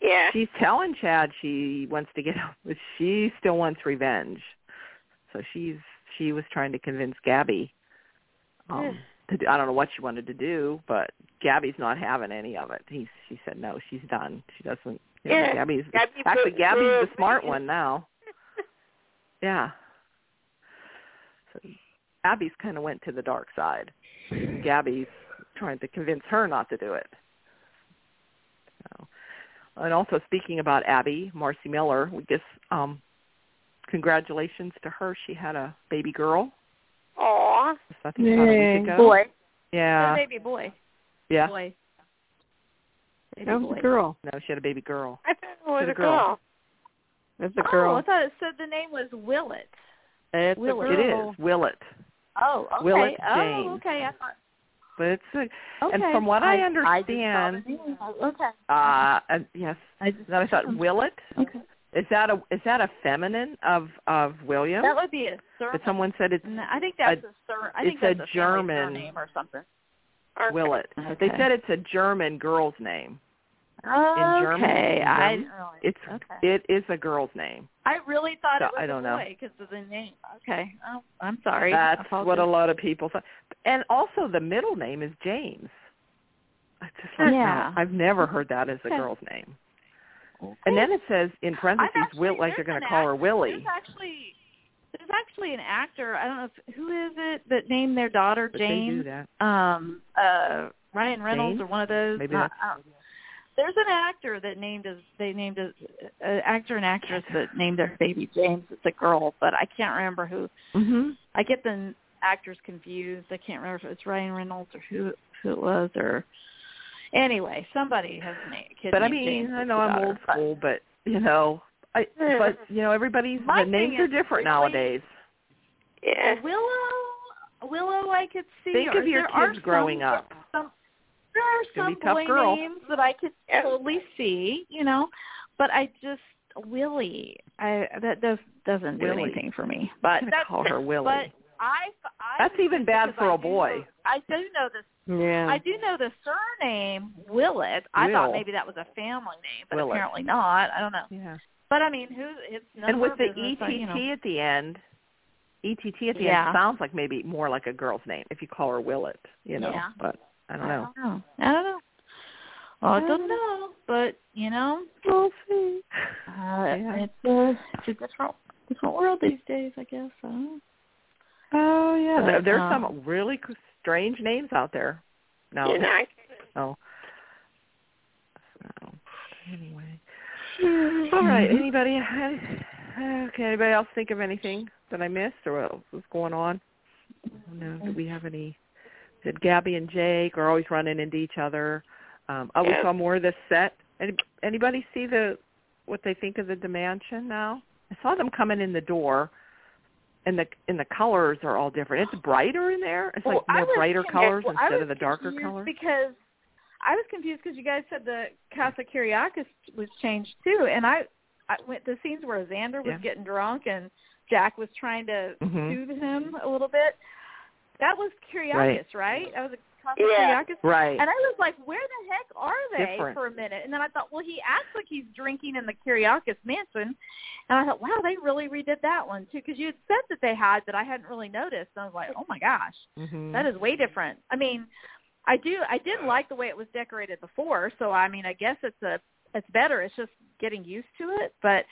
Speaker 3: Yeah.
Speaker 2: She's telling Chad she wants to get out, but she still wants revenge. So she's she was trying to convince Gabi. Um, to do, I don't know what she wanted to do, but Gabi's not having any of it. He she said no, she's done. She doesn't. You know,
Speaker 3: Yeah,
Speaker 2: Gabi's
Speaker 3: Gabi
Speaker 2: actually Gabi's the smart one now. Yeah. So Abby's kind of went to the dark side. Gabi's trying to convince her not to do it. So, and also speaking about Abby, Marci Miller, we just um congratulations to her. She had a baby girl.
Speaker 3: Aw.
Speaker 2: I think about a week ago.
Speaker 4: Boy.
Speaker 2: Yeah.
Speaker 4: baby boy.
Speaker 2: Yeah.
Speaker 4: Boy. Baby
Speaker 1: That was
Speaker 4: boy.
Speaker 1: a girl.
Speaker 2: No, she had a baby girl.
Speaker 3: I thought it was
Speaker 2: the
Speaker 3: a
Speaker 2: girl.
Speaker 3: girl.
Speaker 1: That's a girl. Oh.
Speaker 4: I thought it said the name was Willet.
Speaker 2: It's
Speaker 4: Willet.
Speaker 2: it is Willet,
Speaker 4: Oh, okay.
Speaker 2: Willett
Speaker 4: oh, okay. I thought,
Speaker 2: but it's a,
Speaker 4: okay.
Speaker 2: and from what I,
Speaker 4: saw
Speaker 2: understand,
Speaker 4: name. okay.
Speaker 2: uh, and yes,
Speaker 4: I just,
Speaker 2: then I thought Willet
Speaker 4: okay.
Speaker 2: Is that a is that a feminine of of William?
Speaker 4: That would be a surname.
Speaker 2: But someone said it's
Speaker 4: No, I think that's a, sur. I think
Speaker 2: it's a
Speaker 4: that's a family
Speaker 2: German-
Speaker 4: name or something.
Speaker 3: Okay.
Speaker 2: Willet. But They said it's a German girl's name.
Speaker 4: Okay,
Speaker 2: German,
Speaker 4: I
Speaker 2: German,
Speaker 4: didn't realize.
Speaker 2: It's
Speaker 4: okay.
Speaker 2: it is a girl's name.
Speaker 4: I really thought
Speaker 2: So,
Speaker 4: it was
Speaker 2: I don't
Speaker 4: a
Speaker 2: know.
Speaker 4: boy because of the name. Okay, oh, I'm sorry.
Speaker 2: That's what a lot of people thought. And also the middle name is James. I just like
Speaker 4: Yeah.
Speaker 2: that. I've never heard that as a
Speaker 4: Okay.
Speaker 2: girl's name. And then it says in parentheses,
Speaker 4: actually-
Speaker 2: Will, like they're going to call her Willie.
Speaker 4: There's actually there's actually an actor. I don't know if, who is it that named their daughter
Speaker 2: But they do
Speaker 4: James.
Speaker 2: that.
Speaker 4: Um, uh, Ryan Reynolds
Speaker 2: James?
Speaker 4: or one of those.
Speaker 2: Maybe
Speaker 4: Not-
Speaker 2: that's-
Speaker 4: there's an actor that named his they named a, an actor and actress that named their baby James. It's a girl, but I can't remember who.
Speaker 2: Mm-hmm.
Speaker 4: I get the actors confused. I can't remember if it's Ryan Reynolds or who who it was or anyway, somebody has a na- kid
Speaker 2: But I mean,
Speaker 4: James
Speaker 2: I know I'm
Speaker 4: daughter,
Speaker 2: old school, but you know, I
Speaker 4: eh.
Speaker 2: but you know everybody's the names are different
Speaker 4: really-
Speaker 2: nowadays.
Speaker 3: Yeah.
Speaker 4: Willow, Willow, I could see.
Speaker 2: Think
Speaker 4: or
Speaker 2: of your
Speaker 4: there
Speaker 2: kids growing
Speaker 4: some,
Speaker 2: up.
Speaker 4: Some, there are some boy
Speaker 2: girl.
Speaker 4: names that I could totally see, you know, but I just Willie, I that does doesn't do
Speaker 2: Willie.
Speaker 4: anything for me.
Speaker 2: I'm
Speaker 4: But that's
Speaker 2: call her Willie.
Speaker 4: But I, I
Speaker 2: That's even bad for
Speaker 4: I
Speaker 2: a
Speaker 4: do
Speaker 2: boy.
Speaker 4: know- I do know this.
Speaker 1: Yeah.
Speaker 4: I do know the surname Willett. I
Speaker 2: Will.
Speaker 4: thought maybe that was a family name, but
Speaker 2: Willett.
Speaker 4: apparently not. I don't know.
Speaker 2: yeah.
Speaker 4: But I mean, who? It's none
Speaker 2: And with the
Speaker 4: business,
Speaker 2: ETT
Speaker 4: I- you know.
Speaker 2: at the end, ETT at the
Speaker 4: Yeah.
Speaker 2: end sounds like maybe more like a girl's name if you call her Willet, you know.
Speaker 4: Yeah.
Speaker 2: But I don't know.
Speaker 4: I don't know. I don't know. Well, I don't know, but you know,
Speaker 2: We'll see.
Speaker 4: uh,
Speaker 2: Yeah.
Speaker 4: it's a it's a different different world these days, I guess. I don't know.
Speaker 2: Oh yeah,
Speaker 4: But,
Speaker 2: there, there's
Speaker 4: um,
Speaker 2: some really c- strange names out there. No.
Speaker 3: You know,
Speaker 2: Oh. So, anyway. All right. Anybody? Okay. Anybody else think of anything that I missed, or what else is going on? I don't know. Do we have any? Did Gabi and Jake are always running into each other? Um, oh, we
Speaker 3: Yes.
Speaker 2: saw more of this set. Any, anybody see the what they think of the DiMansion now? I saw them coming in the door, and the and the colors are all different. It's brighter in there. It's
Speaker 4: Well,
Speaker 2: like more brighter colors
Speaker 4: well,
Speaker 2: instead of the darker colors.
Speaker 4: Because I was confused because you guys said the Casa Kyriakis was changed too, and I, I went the scenes where Xander was
Speaker 2: Yeah.
Speaker 4: getting drunk and Jack was trying to
Speaker 2: Mhm.
Speaker 4: soothe him a little bit. That was Kyriakis, right? That was Casa
Speaker 3: Yeah.
Speaker 2: Right.
Speaker 4: And I was like, where the heck are they
Speaker 2: Different.
Speaker 4: for a minute? And then I thought, well, he acts like he's drinking in the Kyriakis mansion. And I thought, wow, they really redid that one too, because you had said that they had, but I hadn't really noticed. And I was like, oh my gosh,
Speaker 2: Mhm.
Speaker 4: that is way different. I mean, I do, I did like the way it was decorated before. So I mean, I guess it's a, it's better. It's just getting used to it. But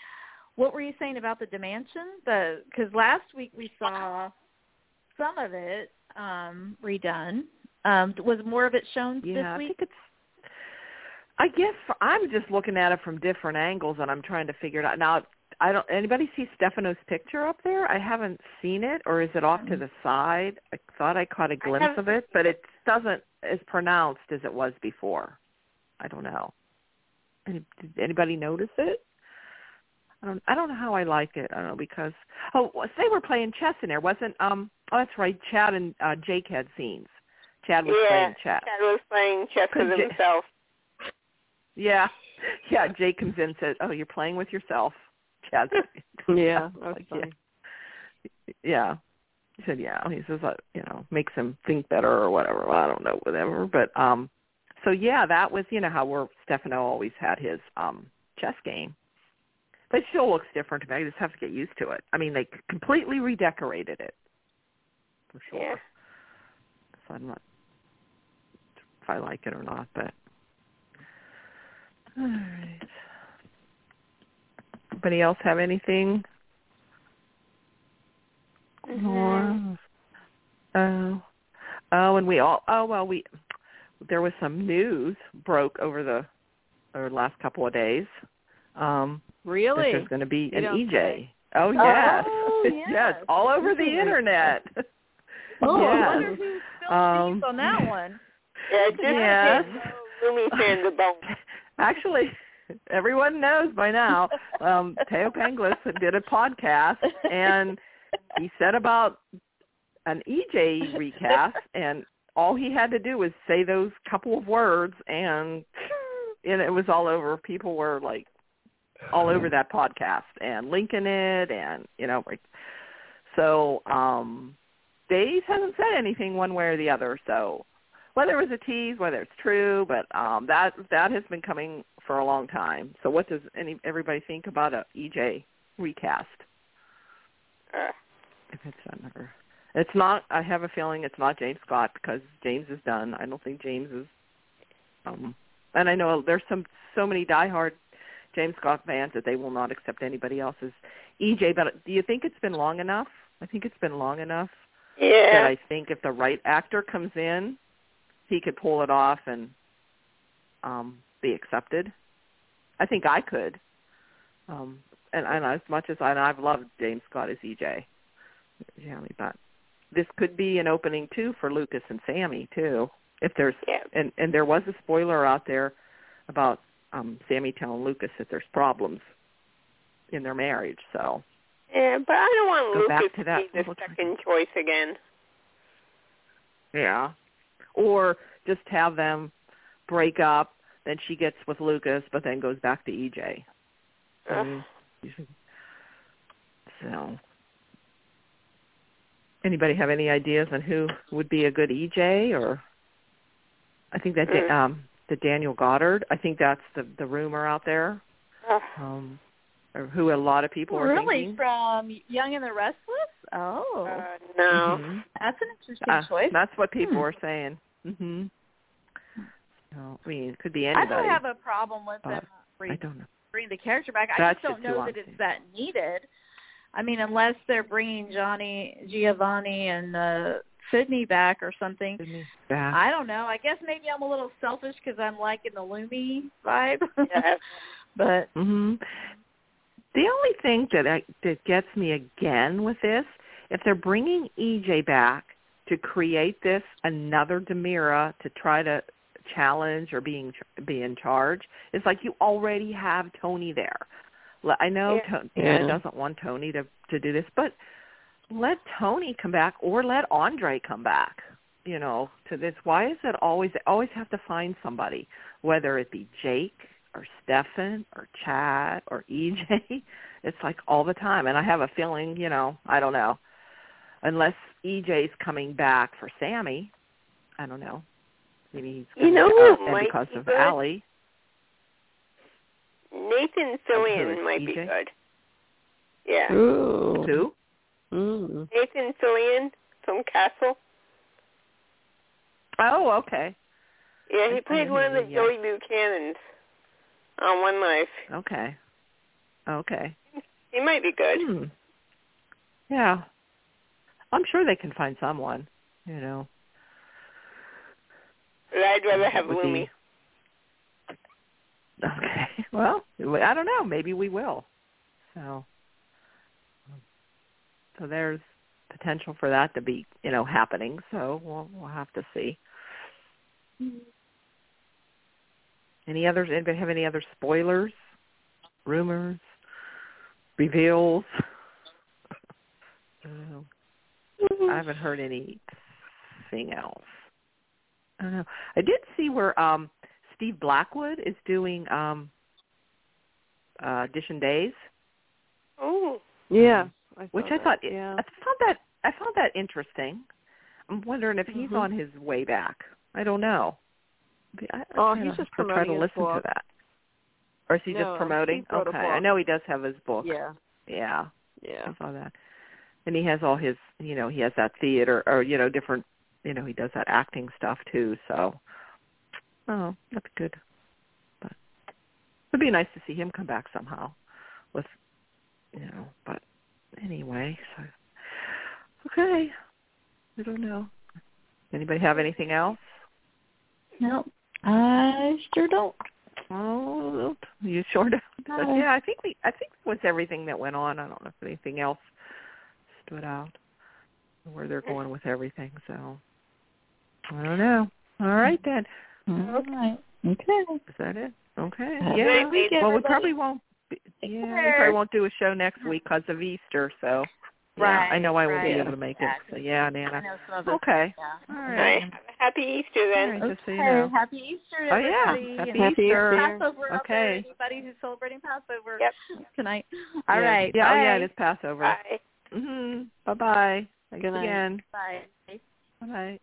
Speaker 4: what were you saying about the DiMansion? The because last week we saw some of it um redone. Um, was more of it shown
Speaker 2: Yeah,
Speaker 4: this
Speaker 2: I think it's. I guess I'm just looking at it from different angles, and I'm trying to figure it out. Now, I don't. Anybody see Stefano's picture up there? I haven't seen it, or is it off to the side? I thought I caught a glimpse of it, but it doesn't as pronounced as it was before. I don't know. Any, did anybody notice it? I don't. I don't know how I like it. I don't know because oh, they were playing chess in there, wasn't? Um. Oh, that's right. Chad and uh, Jake had scenes Chad was
Speaker 3: yeah,
Speaker 2: playing chess.
Speaker 3: Chad was playing chess with
Speaker 2: J-
Speaker 3: himself.
Speaker 2: Yeah, yeah. Jake comes in and says, "Oh, you're playing with yourself." Chad.
Speaker 1: Yeah,
Speaker 2: like, yeah. yeah. He said, "Yeah." He says, uh, "You know, makes him think better or whatever." Well, I don't know, whatever. But um, so yeah, that was you know how we're Stefano always had his um chess game. But it still looks different to me. I just have to get used to it. I mean, they completely redecorated it for sure.
Speaker 3: Yeah.
Speaker 2: So I'm not if I like it or not, but all right. Anybody else have anything more? Oh, oh, and we all. Oh well, we there was some news broke over the or last couple of days. Um, that
Speaker 4: Really?
Speaker 2: there's going to be an EJ.
Speaker 4: say.
Speaker 2: Oh yes,
Speaker 4: Oh,
Speaker 2: yes,
Speaker 4: yes.
Speaker 2: all over the internet.
Speaker 4: Oh, I wonder who spilled
Speaker 2: Um,
Speaker 4: the beans on that one.
Speaker 3: Yeah, just
Speaker 2: Yes.
Speaker 3: yes. Rumi the bone.
Speaker 2: Actually, everyone knows by now. Um, Thaao Penghlis did a podcast, and he said about an EJ recast, and all he had to do was say those couple of words, and and it was all over. People were like all over that podcast and linking it, and you know, like so. um Dave hasn't said anything one way or the other, so whether it was a tease, whether it's true, but um that that has been coming for a long time. So what does any everybody think about a EJ recast?
Speaker 3: Uh,
Speaker 2: If it's another it's not I have a feeling it's not James Scott because James is done. I don't think James is um and I know there's some so many diehard James Scott fans that they will not accept anybody else's EJ, but do you think it's been long enough? I think it's been long enough
Speaker 3: yeah. that.
Speaker 2: I think if the right actor comes in, he could pull it off and um be accepted. I think I could. Um and, and as much as I, and I've loved James Scott as EJ, yeah, but this could be an opening too for Lucas and Sami too. If there's
Speaker 3: Yeah.
Speaker 2: and and there was a spoiler out there about um Sami telling Lucas that there's problems in their marriage, so
Speaker 3: Yeah, but I don't want
Speaker 2: Go
Speaker 3: Lucas
Speaker 2: to
Speaker 3: to
Speaker 2: that
Speaker 3: be the second choice again.
Speaker 2: Yeah. Or just have them break up, then she gets with Lucas, but then goes back to EJ. I
Speaker 3: Ugh.
Speaker 2: mean, you should- so, anybody have any ideas on who would be a good EJ? Or I think that
Speaker 3: Mm.
Speaker 2: um, the Daniel Goddard. I think that's the the rumor out there,
Speaker 3: Ugh.
Speaker 2: um, or who a lot of people are
Speaker 4: really from Young and the Restless? Oh,
Speaker 3: Uh, no.
Speaker 2: Mhm.
Speaker 4: that's an interesting
Speaker 2: Uh,
Speaker 4: choice.
Speaker 2: That's what people
Speaker 4: Hmm.
Speaker 2: are saying. Mhm. So, I mean, it could be anybody.
Speaker 4: I
Speaker 2: anybody.
Speaker 4: don't have a problem with
Speaker 2: but
Speaker 4: them
Speaker 2: I
Speaker 4: bring,
Speaker 2: don't know.
Speaker 4: bring the character back. I
Speaker 2: That's
Speaker 4: just don't
Speaker 2: just
Speaker 4: know that it's that needed. I mean, unless they're bringing Johnny Giovanni and uh, Sydney back or something.
Speaker 2: Back.
Speaker 4: I don't know. I guess maybe I'm a little selfish because I'm liking the Lumi vibe.
Speaker 3: Yeah.
Speaker 4: but
Speaker 2: hmm The only thing that I, that gets me again with this, if they're bringing EJ back to create this another DiMera to try to challenge or being be in charge, it's like you already have Tony there. Le- I know
Speaker 3: Yeah.
Speaker 2: To- Diana
Speaker 1: Yeah.
Speaker 2: doesn't want Tony to to do this, but let Tony come back or let Andre come back. You know, to this. Why is it always they always have to find somebody, whether it be Jake or Stefan or Chad or EJ? It's like all the time, and I have a feeling, you know, I don't know, unless EJ's coming back for Sami, I don't know. Maybe he's
Speaker 3: You know
Speaker 2: coming-
Speaker 3: who
Speaker 2: and
Speaker 3: might
Speaker 2: because
Speaker 3: be
Speaker 2: of
Speaker 3: good?
Speaker 2: Allie.
Speaker 3: Nathan Fillion
Speaker 2: is
Speaker 3: might be good. Yeah.
Speaker 1: Ooh.
Speaker 2: Who?
Speaker 1: Mm.
Speaker 3: Nathan Fillion from Castle.
Speaker 2: Oh, okay,
Speaker 3: Yeah, he played one of the
Speaker 2: he is.
Speaker 3: Joey Buchanans on One Life.
Speaker 2: okay, okay.
Speaker 3: He might be good.
Speaker 2: Hmm. Yeah, I'm sure they can find someone. You know,
Speaker 3: I'd rather have
Speaker 2: be- Okay. Well, I don't know. Maybe we will. So, so there's potential for that to be, you know, happening. So we'll we'll have to see. Any others? Anybody have any other spoilers, rumors, reveals? Uh, Uh, I haven't heard anything else. I don't know. I did see where um Steve Blackwood is doing um uh Edition Days,
Speaker 3: Oh,
Speaker 1: Yeah. I saw
Speaker 2: which I
Speaker 1: that,
Speaker 2: thought
Speaker 1: Yeah.
Speaker 2: I found that I found that interesting. I'm wondering if he's
Speaker 1: Mhm.
Speaker 2: on his way back. I don't know. I, I
Speaker 1: Oh, he's just
Speaker 2: have to try to
Speaker 1: his
Speaker 2: listen
Speaker 1: book.
Speaker 2: to that. Or is he
Speaker 1: No,
Speaker 2: just promoting?
Speaker 1: Steve
Speaker 2: Okay, I know he does have his book.
Speaker 1: Yeah.
Speaker 2: Yeah,
Speaker 1: Yeah.
Speaker 2: I saw that. And he has all his, you know, he has that theater or you know different, you know, he does that acting stuff too. So, oh, that's good. But it'd be nice to see him come back somehow, with, you know. But anyway, so okay, I don't know. Anybody have anything else?
Speaker 4: No, I sure don't.
Speaker 2: Oh, you sure don't. But yeah, I think we. I think it was everything that went on. I don't know if anything else stood out where they're going with everything. So I don't know. All right then.
Speaker 4: All right. Okay.
Speaker 2: Is that it? Okay.
Speaker 4: Have
Speaker 2: yeah.
Speaker 3: great week,
Speaker 2: well, we probably won't. Be, yeah, we probably won't do a show next week because of Easter. So yeah, I know I won't be able to make it. So yeah,
Speaker 4: I
Speaker 2: Nana.
Speaker 4: know some of us.
Speaker 2: Okay.
Speaker 4: Yeah.
Speaker 2: All
Speaker 3: all
Speaker 2: right.
Speaker 3: right. Happy Easter then.
Speaker 2: right,
Speaker 4: Okay.
Speaker 2: just so you know.
Speaker 4: Happy Easter,
Speaker 2: Oh yeah. Happy
Speaker 4: and
Speaker 1: Happy
Speaker 2: Easter.
Speaker 1: Easter.
Speaker 4: Passover out there.
Speaker 2: Okay.
Speaker 4: Anybody who's celebrating Passover
Speaker 3: Yep.
Speaker 4: tonight. All
Speaker 2: yeah.
Speaker 4: right.
Speaker 2: Yeah. Oh yeah, it is Passover.
Speaker 3: Bye.
Speaker 2: Mhm. Bye bye. Again.
Speaker 4: Bye.
Speaker 2: Bye bye.